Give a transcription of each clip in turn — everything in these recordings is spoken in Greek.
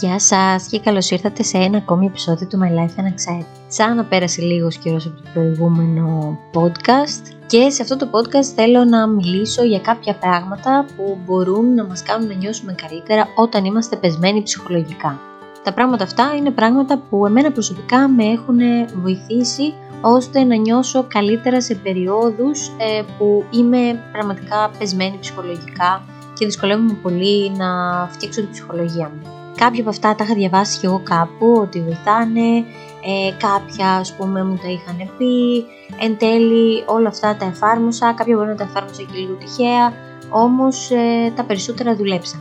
Γεια σας και καλώς ήρθατε σε ένα ακόμη επεισόδιο του My Life Unexcited. Σαν να πέρασε λίγος καιρός από το προηγούμενο podcast και σε αυτό το podcast θέλω να μιλήσω για κάποια πράγματα που μπορούν να μας κάνουν να νιώσουμε καλύτερα όταν είμαστε πεσμένοι ψυχολογικά. Τα πράγματα αυτά είναι πράγματα που εμένα προσωπικά με έχουν βοηθήσει ώστε να νιώσω καλύτερα σε περιόδους ε, που είμαι πραγματικά πεσμένη ψυχολογικά και δυσκολεύομαι πολύ να φτιάξω την ψυχολογία μου. Κάποια από αυτά τα είχα διαβάσει και εγώ κάπου ότι βοηθάνε, ε, κάποια ας πούμε μου τα είχαν πει, εν τέλει όλα αυτά τα εφάρμοσα, κάποια μπορεί να τα εφάρμοσα και λίγο τυχαία, όμως ε, τα περισσότερα δουλέψαν.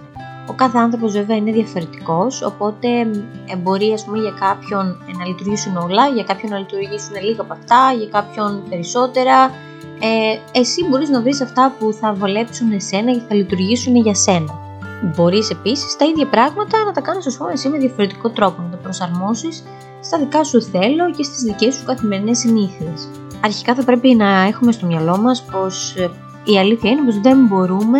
Ο κάθε άνθρωπος βέβαια είναι διαφορετικός, οπότε ε, μπορεί ας πούμε για κάποιον να λειτουργήσουν όλα, για κάποιον να λειτουργήσουν λίγα από αυτά, για κάποιον περισσότερα. Ε, εσύ μπορείς να βρεις αυτά που θα βολέψουν εσένα και θα λειτουργήσουν για σένα. Μπορείς επίσης τα ίδια πράγματα να τα κάνεις, α πούμε, εσύ με διαφορετικό τρόπο, να τα προσαρμόσεις στα δικά σου θέλω και στις δικές σου καθημερινές συνήθειες. Αρχικά θα πρέπει να έχουμε στο μυαλό μας πως ε, η αλήθεια είναι πως δεν μπορούμε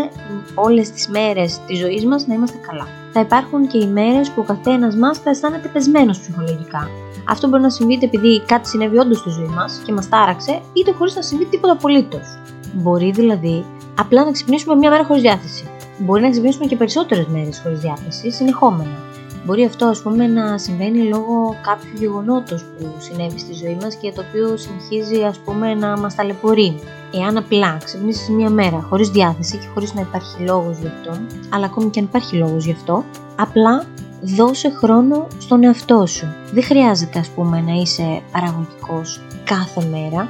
όλες τις μέρες της ζωής μας να είμαστε καλά. Θα υπάρχουν και οι μέρες που ο καθένας μας θα αισθάνεται πεσμένος ψυχολογικά. Αυτό μπορεί να συμβεί είτε επειδή κάτι συνέβη όντως στη ζωή μας και μας τάραξε, είτε χωρίς να συμβεί τίποτα απολύτως. Μπορεί δηλαδή απλά να ξυπνήσουμε μια μέρα χωρίς διάθεση μπορεί να ξυπνήσουμε και περισσότερες μέρες χωρίς διάθεση συνεχόμενα. Μπορεί αυτό ας πούμε να συμβαίνει λόγω κάποιου γεγονότος που συνέβη στη ζωή μας και το οποίο συνεχίζει ας πούμε να μας ταλαιπωρεί. Εάν απλά ξυπνήσεις μία μέρα χωρίς διάθεση και χωρίς να υπάρχει λόγος γι' αυτό, αλλά ακόμη και αν υπάρχει λόγος γι' αυτό, απλά δώσε χρόνο στον εαυτό σου. Δεν χρειάζεται ας πούμε να είσαι παραγωγικός κάθε μέρα.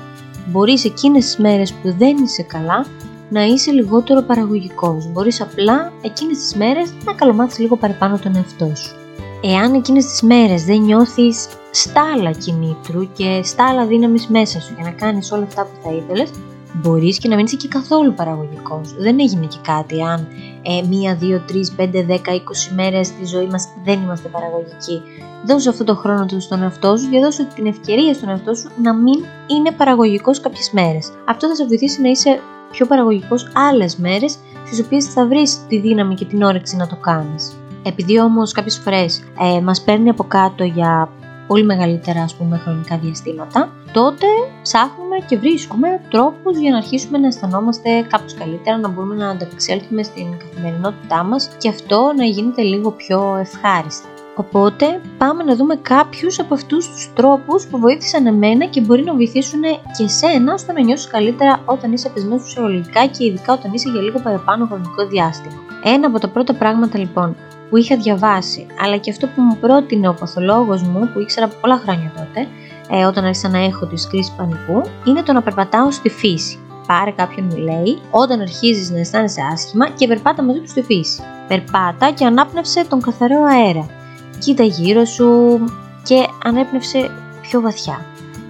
Μπορείς εκείνες τις μέρες που δεν είσαι καλά να είσαι λιγότερο παραγωγικός. Μπορείς απλά εκείνες τις μέρες να καλομάθεις λίγο παραπάνω τον εαυτό σου. Εάν εκείνες τις μέρες δεν νιώθεις στάλα κινήτρου και στάλα δύναμης μέσα σου για να κάνεις όλα αυτά που θα ήθελες, μπορείς και να μην είσαι και καθόλου παραγωγικός. Δεν έγινε και κάτι αν ε, μία, δύο, τρεις, πέντε, δέκα, είκοσι μέρες στη ζωή μας δεν είμαστε παραγωγικοί. Δώσε αυτό το χρόνο του στον εαυτό σου και δώσε την ευκαιρία στον εαυτό σου να μην είναι παραγωγικός κάποιες μέρες. Αυτό θα σε βοηθήσει να είσαι πιο παραγωγικός άλλες μέρες στις οποίες θα βρεις τη δύναμη και την όρεξη να το κάνεις. Επειδή όμως κάποιες φορές ε, μας παίρνει από κάτω για πολύ μεγαλύτερα ας πούμε χρονικά διαστήματα, τότε ψάχνουμε και βρίσκουμε τρόπους για να αρχίσουμε να αισθανόμαστε κάπως καλύτερα, να μπορούμε να ανταπεξέλθουμε στην καθημερινότητά μας και αυτό να γίνεται λίγο πιο ευχάριστα. Οπότε πάμε να δούμε κάποιους από αυτούς τους τρόπους που βοήθησαν εμένα και μπορεί να βοηθήσουν και εσένα στο να νιώσεις καλύτερα όταν είσαι πεσμένος ψυχολογικά και ειδικά όταν είσαι για λίγο παραπάνω χρονικό διάστημα. Ένα από τα πρώτα πράγματα λοιπόν που είχα διαβάσει, αλλά και αυτό που μου πρότεινε ο παθολόγος μου που ήξερα από πολλά χρόνια τότε, ε, όταν άρχισα να έχω τις κρίσεις πανικού, είναι το να περπατάω στη φύση. Πάρε κάποιον μου λέει, όταν αρχίζεις να αισθάνεσαι άσχημα και περπάτα μαζί του στη φύση. Περπάτα και ανάπνευσε τον καθαρό αέρα κοίτα γύρω σου και ανέπνευσε πιο βαθιά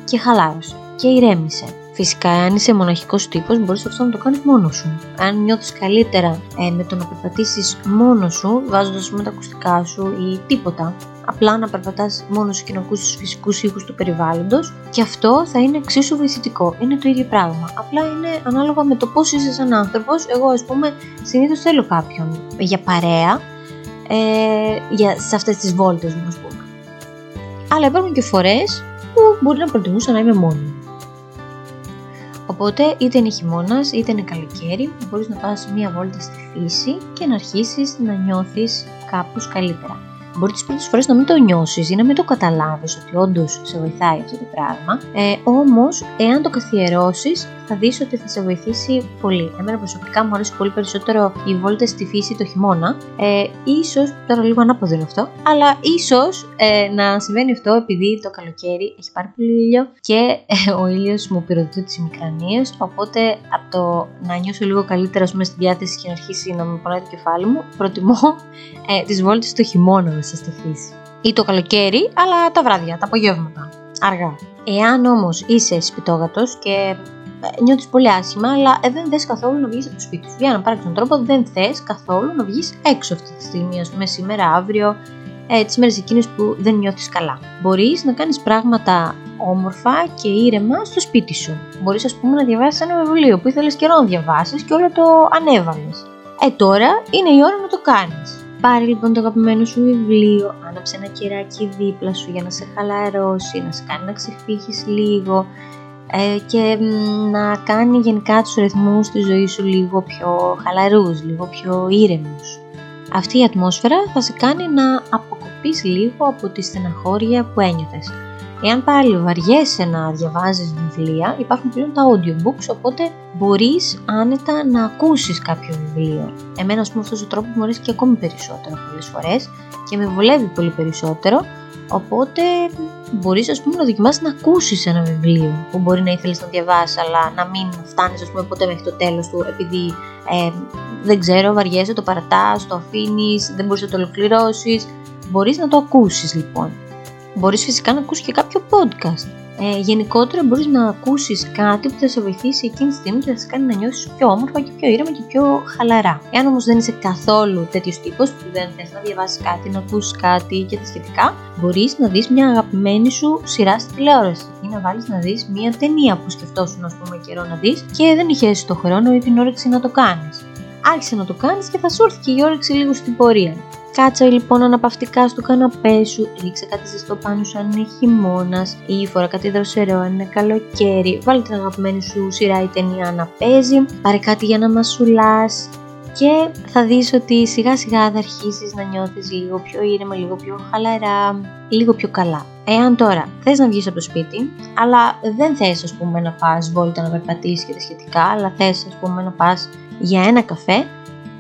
και χαλάρωσε και ηρέμησε. Φυσικά, αν είσαι μοναχικός τύπος, μπορείς αυτό να το κάνεις μόνος σου. Αν νιώθεις καλύτερα ε, με το να περπατήσεις μόνος σου, βάζοντας με τα ακουστικά σου ή τίποτα, απλά να περπατάς μόνος σου και να ακούσεις τους φυσικούς ήχους του περιβάλλοντος και αυτό θα είναι εξίσου βοηθητικό. Είναι το ίδιο πράγμα. Απλά είναι ανάλογα με το πώς είσαι σαν άνθρωπος. Εγώ, ας πούμε, συνήθως θέλω κάποιον για παρέα ε, για, σε αυτές τις βόλτες μου, ας πούμε. Αλλά υπάρχουν και φορές που μπορεί να προτιμούσα να είμαι μόνη Οπότε είτε είναι χειμώνας είτε είναι καλοκαίρι, μπορείς να πας μία βόλτα στη φύση και να αρχίσεις να νιώθεις κάπως καλύτερα. Μπορεί τις πρώτες φορές να μην το νιώσεις ή να μην το καταλάβεις ότι όντως σε βοηθάει αυτό το πράγμα. Ε, Όμως, εάν το καθιερώσεις, θα δεις ότι θα σε βοηθήσει πολύ. Εμένα προσωπικά μου αρέσει πολύ περισσότερο οι βόλτες στη φύση το χειμώνα. Ε, ίσως, τώρα λίγο ανάποδο είναι αυτό, αλλά ίσως ε, να συμβαίνει αυτό επειδή το καλοκαίρι έχει πάρα πολύ ήλιο και ε, ο ήλιος μου πυροδοτεί τις μικρανίε. Οπότε από το να νιώσω λίγο καλύτερα πούμε, στη διάθεση και να αρχίσει να με πονάει το κεφάλι μου, προτιμώ ε, τις βόλτες το χειμώνα μέσα στη φύση. Ή το καλοκαίρι, αλλά τα βράδια, τα απογεύματα. Αργά. Εάν όμως είσαι σπιτόγατος και ε, νιώθεις πολύ άσχημα, αλλά ε, δεν θες καθόλου να βγεις από το σπίτι σου. Για να πάρεις τον τρόπο, δεν θες καθόλου να βγεις έξω αυτή τη στιγμή, ας πούμε σήμερα, αύριο, ε, τις μέρες εκείνες που δεν νιώθεις καλά. Μπορείς να κάνεις πράγματα όμορφα και ήρεμα στο σπίτι σου. Μπορείς, ας πούμε, να διαβάσεις ένα βιβλίο που ήθελες καιρό να διαβάσεις και όλο το ανέβαλες. Ε, τώρα είναι η ώρα να το κάνεις. Πάρε λοιπόν το αγαπημένο σου βιβλίο, άναψε ένα κεράκι δίπλα σου για να σε χαλαρώσει, να σε κάνει να ξεφύγεις λίγο ε, και να κάνει γενικά τους ρυθμούς της ζωής σου λίγο πιο χαλαρούς, λίγο πιο ήρεμους. Αυτή η ατμόσφαιρα θα σε κάνει να αποκοπείς λίγο από τη στεναχώρια που ένιωθες. Εάν πάλι βαριέσαι να διαβάζεις βιβλία, υπάρχουν πλέον τα audiobooks, οπότε μπορείς άνετα να ακούσεις κάποιο βιβλίο. Εμένα, ας πούμε, αυτός ο τρόπος μου αρέσει και ακόμη περισσότερο πολλές φορές και με βολεύει πολύ περισσότερο, οπότε μπορείς, ας πούμε, να δοκιμάσεις να ακούσεις ένα βιβλίο που μπορεί να ήθελες να διαβάσεις, αλλά να μην φτάνεις, ας πούμε, ποτέ μέχρι το τέλος του, επειδή ε, δεν ξέρω, βαριέσαι, το παρατάς, το αφήνεις, δεν μπορείς να το ολοκληρώσεις. Μπορείς να το ακούσεις λοιπόν. Μπορείς φυσικά να ακούσεις και κάποιο podcast. Ε, γενικότερα μπορείς να ακούσεις κάτι που θα σε βοηθήσει εκείνη τη στιγμή και θα σε κάνει να νιώσεις πιο όμορφα και πιο ήρεμα και πιο χαλαρά. Εάν όμως δεν είσαι καθόλου τέτοιος τύπος που δεν θες να διαβάσεις κάτι, να ακούσεις κάτι και τα σχετικά, μπορείς να δεις μια αγαπημένη σου σειρά στη τηλεόραση ή να βάλεις να δεις μια ταινία που σκεφτόσουν ας πούμε καιρό να δεις και δεν είχες το χρόνο ή την όρεξη να το κάνεις. Άρχισε να το κάνεις και θα σου έρθει και η όρεξη λίγο στην πορεία. Κάτσε λοιπόν αναπαυτικά στο καναπέ σου, ρίξε κάτι ζεστό πάνω σου αν είναι χειμώνας ή φορά κάτι δροσερό αν είναι καλοκαίρι. Βάλε την αγαπημένη σου σειρά ή ταινία να παίζει, πάρε κάτι για να μασουλάς και θα δεις ότι σιγά σιγά θα αρχίσεις να νιώθεις λίγο πιο ήρεμα, λίγο πιο χαλαρά, λίγο πιο καλά. Εάν τώρα θες να βγεις από το σπίτι, αλλά δεν θες ας πούμε να πας βόλτα να περπατήσεις και τα σχετικά, αλλά θες ας πούμε να πας για ένα καφέ,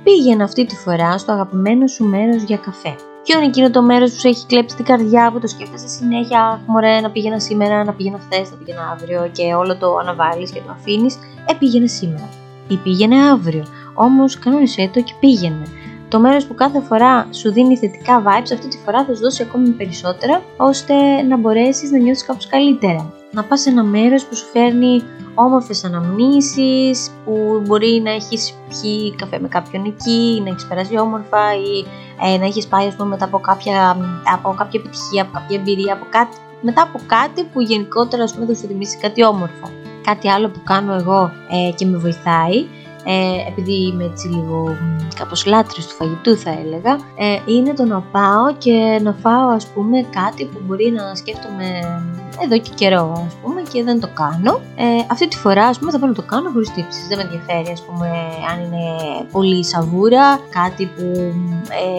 πήγαινε αυτή τη φορά στο αγαπημένο σου μέρος για καφέ. Ποιο είναι εκείνο το μέρος που σου έχει κλέψει την καρδιά που το σκέφτεσαι συνέχεια, μωρέ να πήγαινα σήμερα, να πήγαινα χθες, να πήγαινα αύριο και όλο το αναβάλεις και το αφήνεις, ε πήγαινε σήμερα ή πήγαινε αύριο. Όμως κανόνισέ το και πήγαινε. Το μέρος που κάθε φορά σου δίνει θετικά vibes, αυτή τη φορά θα σου δώσει ακόμη περισσότερα, ώστε να μπορέσεις να νιώσεις κάπως καλύτερα. Να πας σε ένα μέρος που σου φέρνει όμορφες αναμνήσεις που μπορεί να έχεις πιει καφέ με κάποιον εκεί, να έχεις περάσει όμορφα ή ε, να έχεις πάει πούμε, μετά από κάποια, από κάποια επιτυχία, από κάποια εμπειρία, από κάτι, μετά από κάτι που γενικότερα ας πούμε, θα σου θυμίσει κάτι όμορφο. Κάτι άλλο που κάνω εγώ ε, και με βοηθάει ε, επειδή είμαι έτσι λίγο κάπως λάτρης του φαγητού θα έλεγα, ε, είναι το να πάω και να φάω ας πούμε κάτι που μπορεί να σκέφτομαι εδώ και καιρό ας πούμε και δεν το κάνω. Ε, αυτή τη φορά ας πούμε θα πάω να το κάνω χωρίς τύψεις, δεν με ενδιαφέρει ας πούμε αν είναι πολύ σαβούρα, κάτι που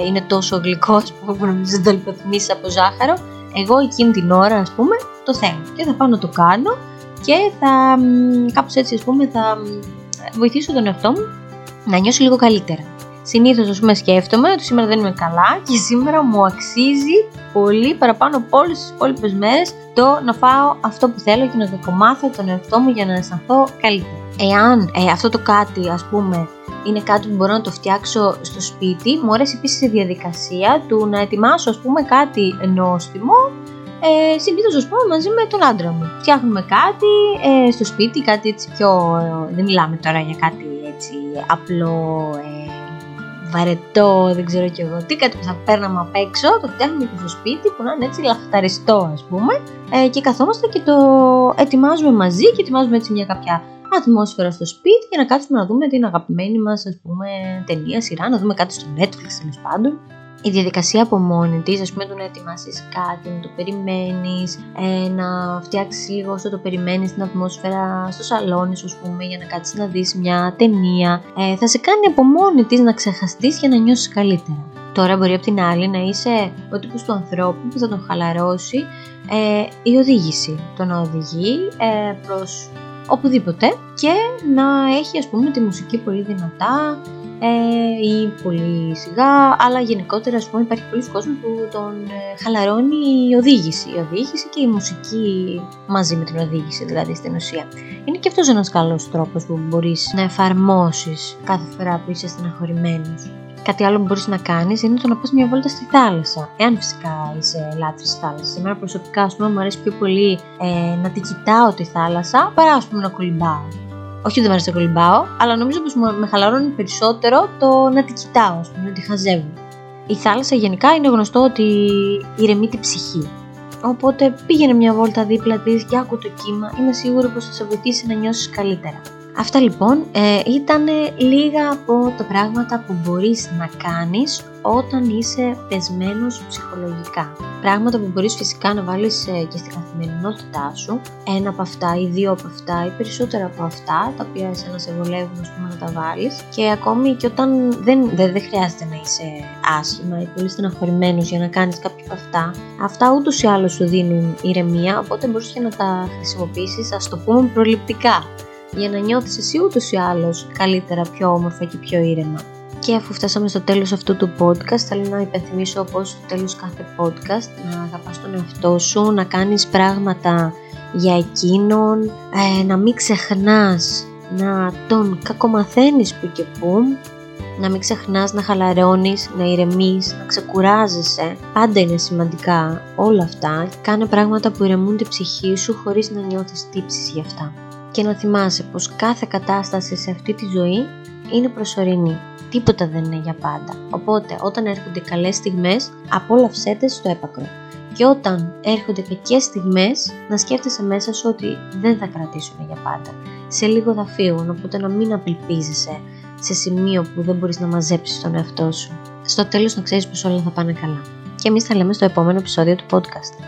ε, είναι τόσο γλυκό ας πούμε που νομίζω δεν το λιποθυμίσεις από ζάχαρο. Εγώ εκείνη την ώρα ας πούμε το θέλω και θα πάω να το κάνω και θα κάπως έτσι ας πούμε θα βοηθήσω τον εαυτό μου να νιώσει λίγο καλύτερα. Συνήθως, ας πούμε, σκέφτομαι ότι σήμερα δεν είμαι καλά και σήμερα μου αξίζει πολύ παραπάνω από όλες τις υπόλοιπες μέρες το να φάω αυτό που θέλω και να το κομμάθω τον εαυτό μου για να αισθανθώ καλύτερα. Εάν ε, αυτό το κάτι, ας πούμε, είναι κάτι που μπορώ να το φτιάξω στο σπίτι, μου αρέσει επίσης η διαδικασία του να ετοιμάσω, ας πούμε, κάτι νόστιμο ε, συνήθως ας πούμε μαζί με τον άντρα μου. Φτιάχνουμε κάτι ε, στο σπίτι, κάτι έτσι πιο, ε, δεν μιλάμε τώρα για κάτι έτσι απλό, ε, βαρετό, δεν ξέρω κι εγώ τι, κάτι που θα παίρναμε απ' έξω, το φτιάχνουμε και στο σπίτι που να είναι έτσι λαχταριστό ας πούμε ε, και καθόμαστε και το ετοιμάζουμε μαζί και ετοιμάζουμε έτσι μια κάποια ατμόσφαιρα στο σπίτι για να κάτσουμε να δούμε την αγαπημένη μας ας πούμε ταινία, σειρά, να δούμε κάτι στο Netflix τέλος πάντων η διαδικασία από μόνη της, ας πούμε, το να ετοιμάσεις κάτι, να το περιμένεις, ε, να φτιάξεις λίγο όσο το περιμένεις την ατμόσφαιρα στο σαλόνι σου, ας πούμε, για να κάτσεις να δεις μια ταινία, ε, θα σε κάνει από μόνη της να ξεχαστείς για να νιώσεις καλύτερα. Τώρα μπορεί από την άλλη να είσαι ο τύπος του ανθρώπου που θα τον χαλαρώσει ε, η οδήγηση. Το να οδηγεί ε, προς οπουδήποτε και να έχει ας πούμε τη μουσική πολύ δυνατά, ε, ή πολύ σιγά, αλλά γενικότερα ας πούμε υπάρχει πολλοί κόσμος που τον ε, χαλαρώνει η οδήγηση. Η οδήγηση και η μουσική μαζί με την οδήγηση δηλαδή στην ουσία. Είναι και αυτός ένας καλός τρόπος που μπορείς να εφαρμόσεις κάθε φορά που είσαι στεναχωρημένος. Κάτι άλλο που μπορείς να κάνεις είναι το να πας μια βόλτα στη θάλασσα. Εάν φυσικά είσαι λάτρης τη θάλασσας. Εμένα προσωπικά, ας πούμε, μου αρέσει πιο πολύ ε, να την κοιτάω τη θάλασσα παρά ας πούμε να κολυμπάω. Όχι δεν μου αρέσει να κολυμπάω, αλλά νομίζω πως με χαλαρώνει περισσότερο το να τη κοιτάω, ας πούμε, να τη χαζεύω. Η θάλασσα γενικά είναι γνωστό ότι ηρεμεί την ψυχή. Οπότε πήγαινε μια βόλτα δίπλα της και άκου το κύμα, είμαι σίγουρη πως θα σε βοηθήσει να νιώσεις καλύτερα. Αυτά λοιπόν ε, ήταν λίγα από τα πράγματα που μπορείς να κάνεις όταν είσαι πεσμένος ψυχολογικά. Πράγματα που μπορείς φυσικά να βάλεις ε, και στην καθημερινότητά σου. Ένα από αυτά ή δύο από αυτά ή περισσότερα από αυτά, τα οποία εσένα σε βολεύουν πούμε, να τα βάλεις. Και ακόμη και όταν δεν, δεν, δεν χρειάζεται να είσαι άσχημα ή πολύ στεναχωρημένος για να κάνεις κάποια από αυτά. Αυτά ούτως ή άλλως σου δίνουν ηρεμία, οπότε μπορείς και να τα χρησιμοποιήσεις, ας το πούμε προληπτικά για να νιώθεις εσύ ούτως ή άλλως καλύτερα, πιο όμορφα και πιο ήρεμα. Και αφού φτάσαμε στο τέλος αυτού του podcast, θέλω να υπενθυμίσω πως στο τέλος κάθε podcast να αγαπάς τον εαυτό σου, να κάνεις πράγματα για εκείνον, ε, να μην ξεχνάς να τον κακομαθαίνεις που και που, να μην ξεχνάς να χαλαρώνεις, να ηρεμείς, να ξεκουράζεσαι. Πάντα είναι σημαντικά όλα αυτά. Κάνε πράγματα που ηρεμούν την ψυχή σου χωρίς να νιώθεις τύψεις γι' αυτά και να θυμάσαι πως κάθε κατάσταση σε αυτή τη ζωή είναι προσωρινή. Τίποτα δεν είναι για πάντα. Οπότε όταν έρχονται καλές στιγμές απόλαυσέ τες στο έπακρο. Και όταν έρχονται κακές στιγμές να σκέφτεσαι μέσα σου ότι δεν θα κρατήσουν για πάντα. Σε λίγο θα φύγουν οπότε να μην απελπίζεσαι σε σημείο που δεν μπορείς να μαζέψεις τον εαυτό σου. Στο τέλος να ξέρεις πως όλα θα πάνε καλά. Και εμείς θα λέμε στο επόμενο επεισόδιο του podcast.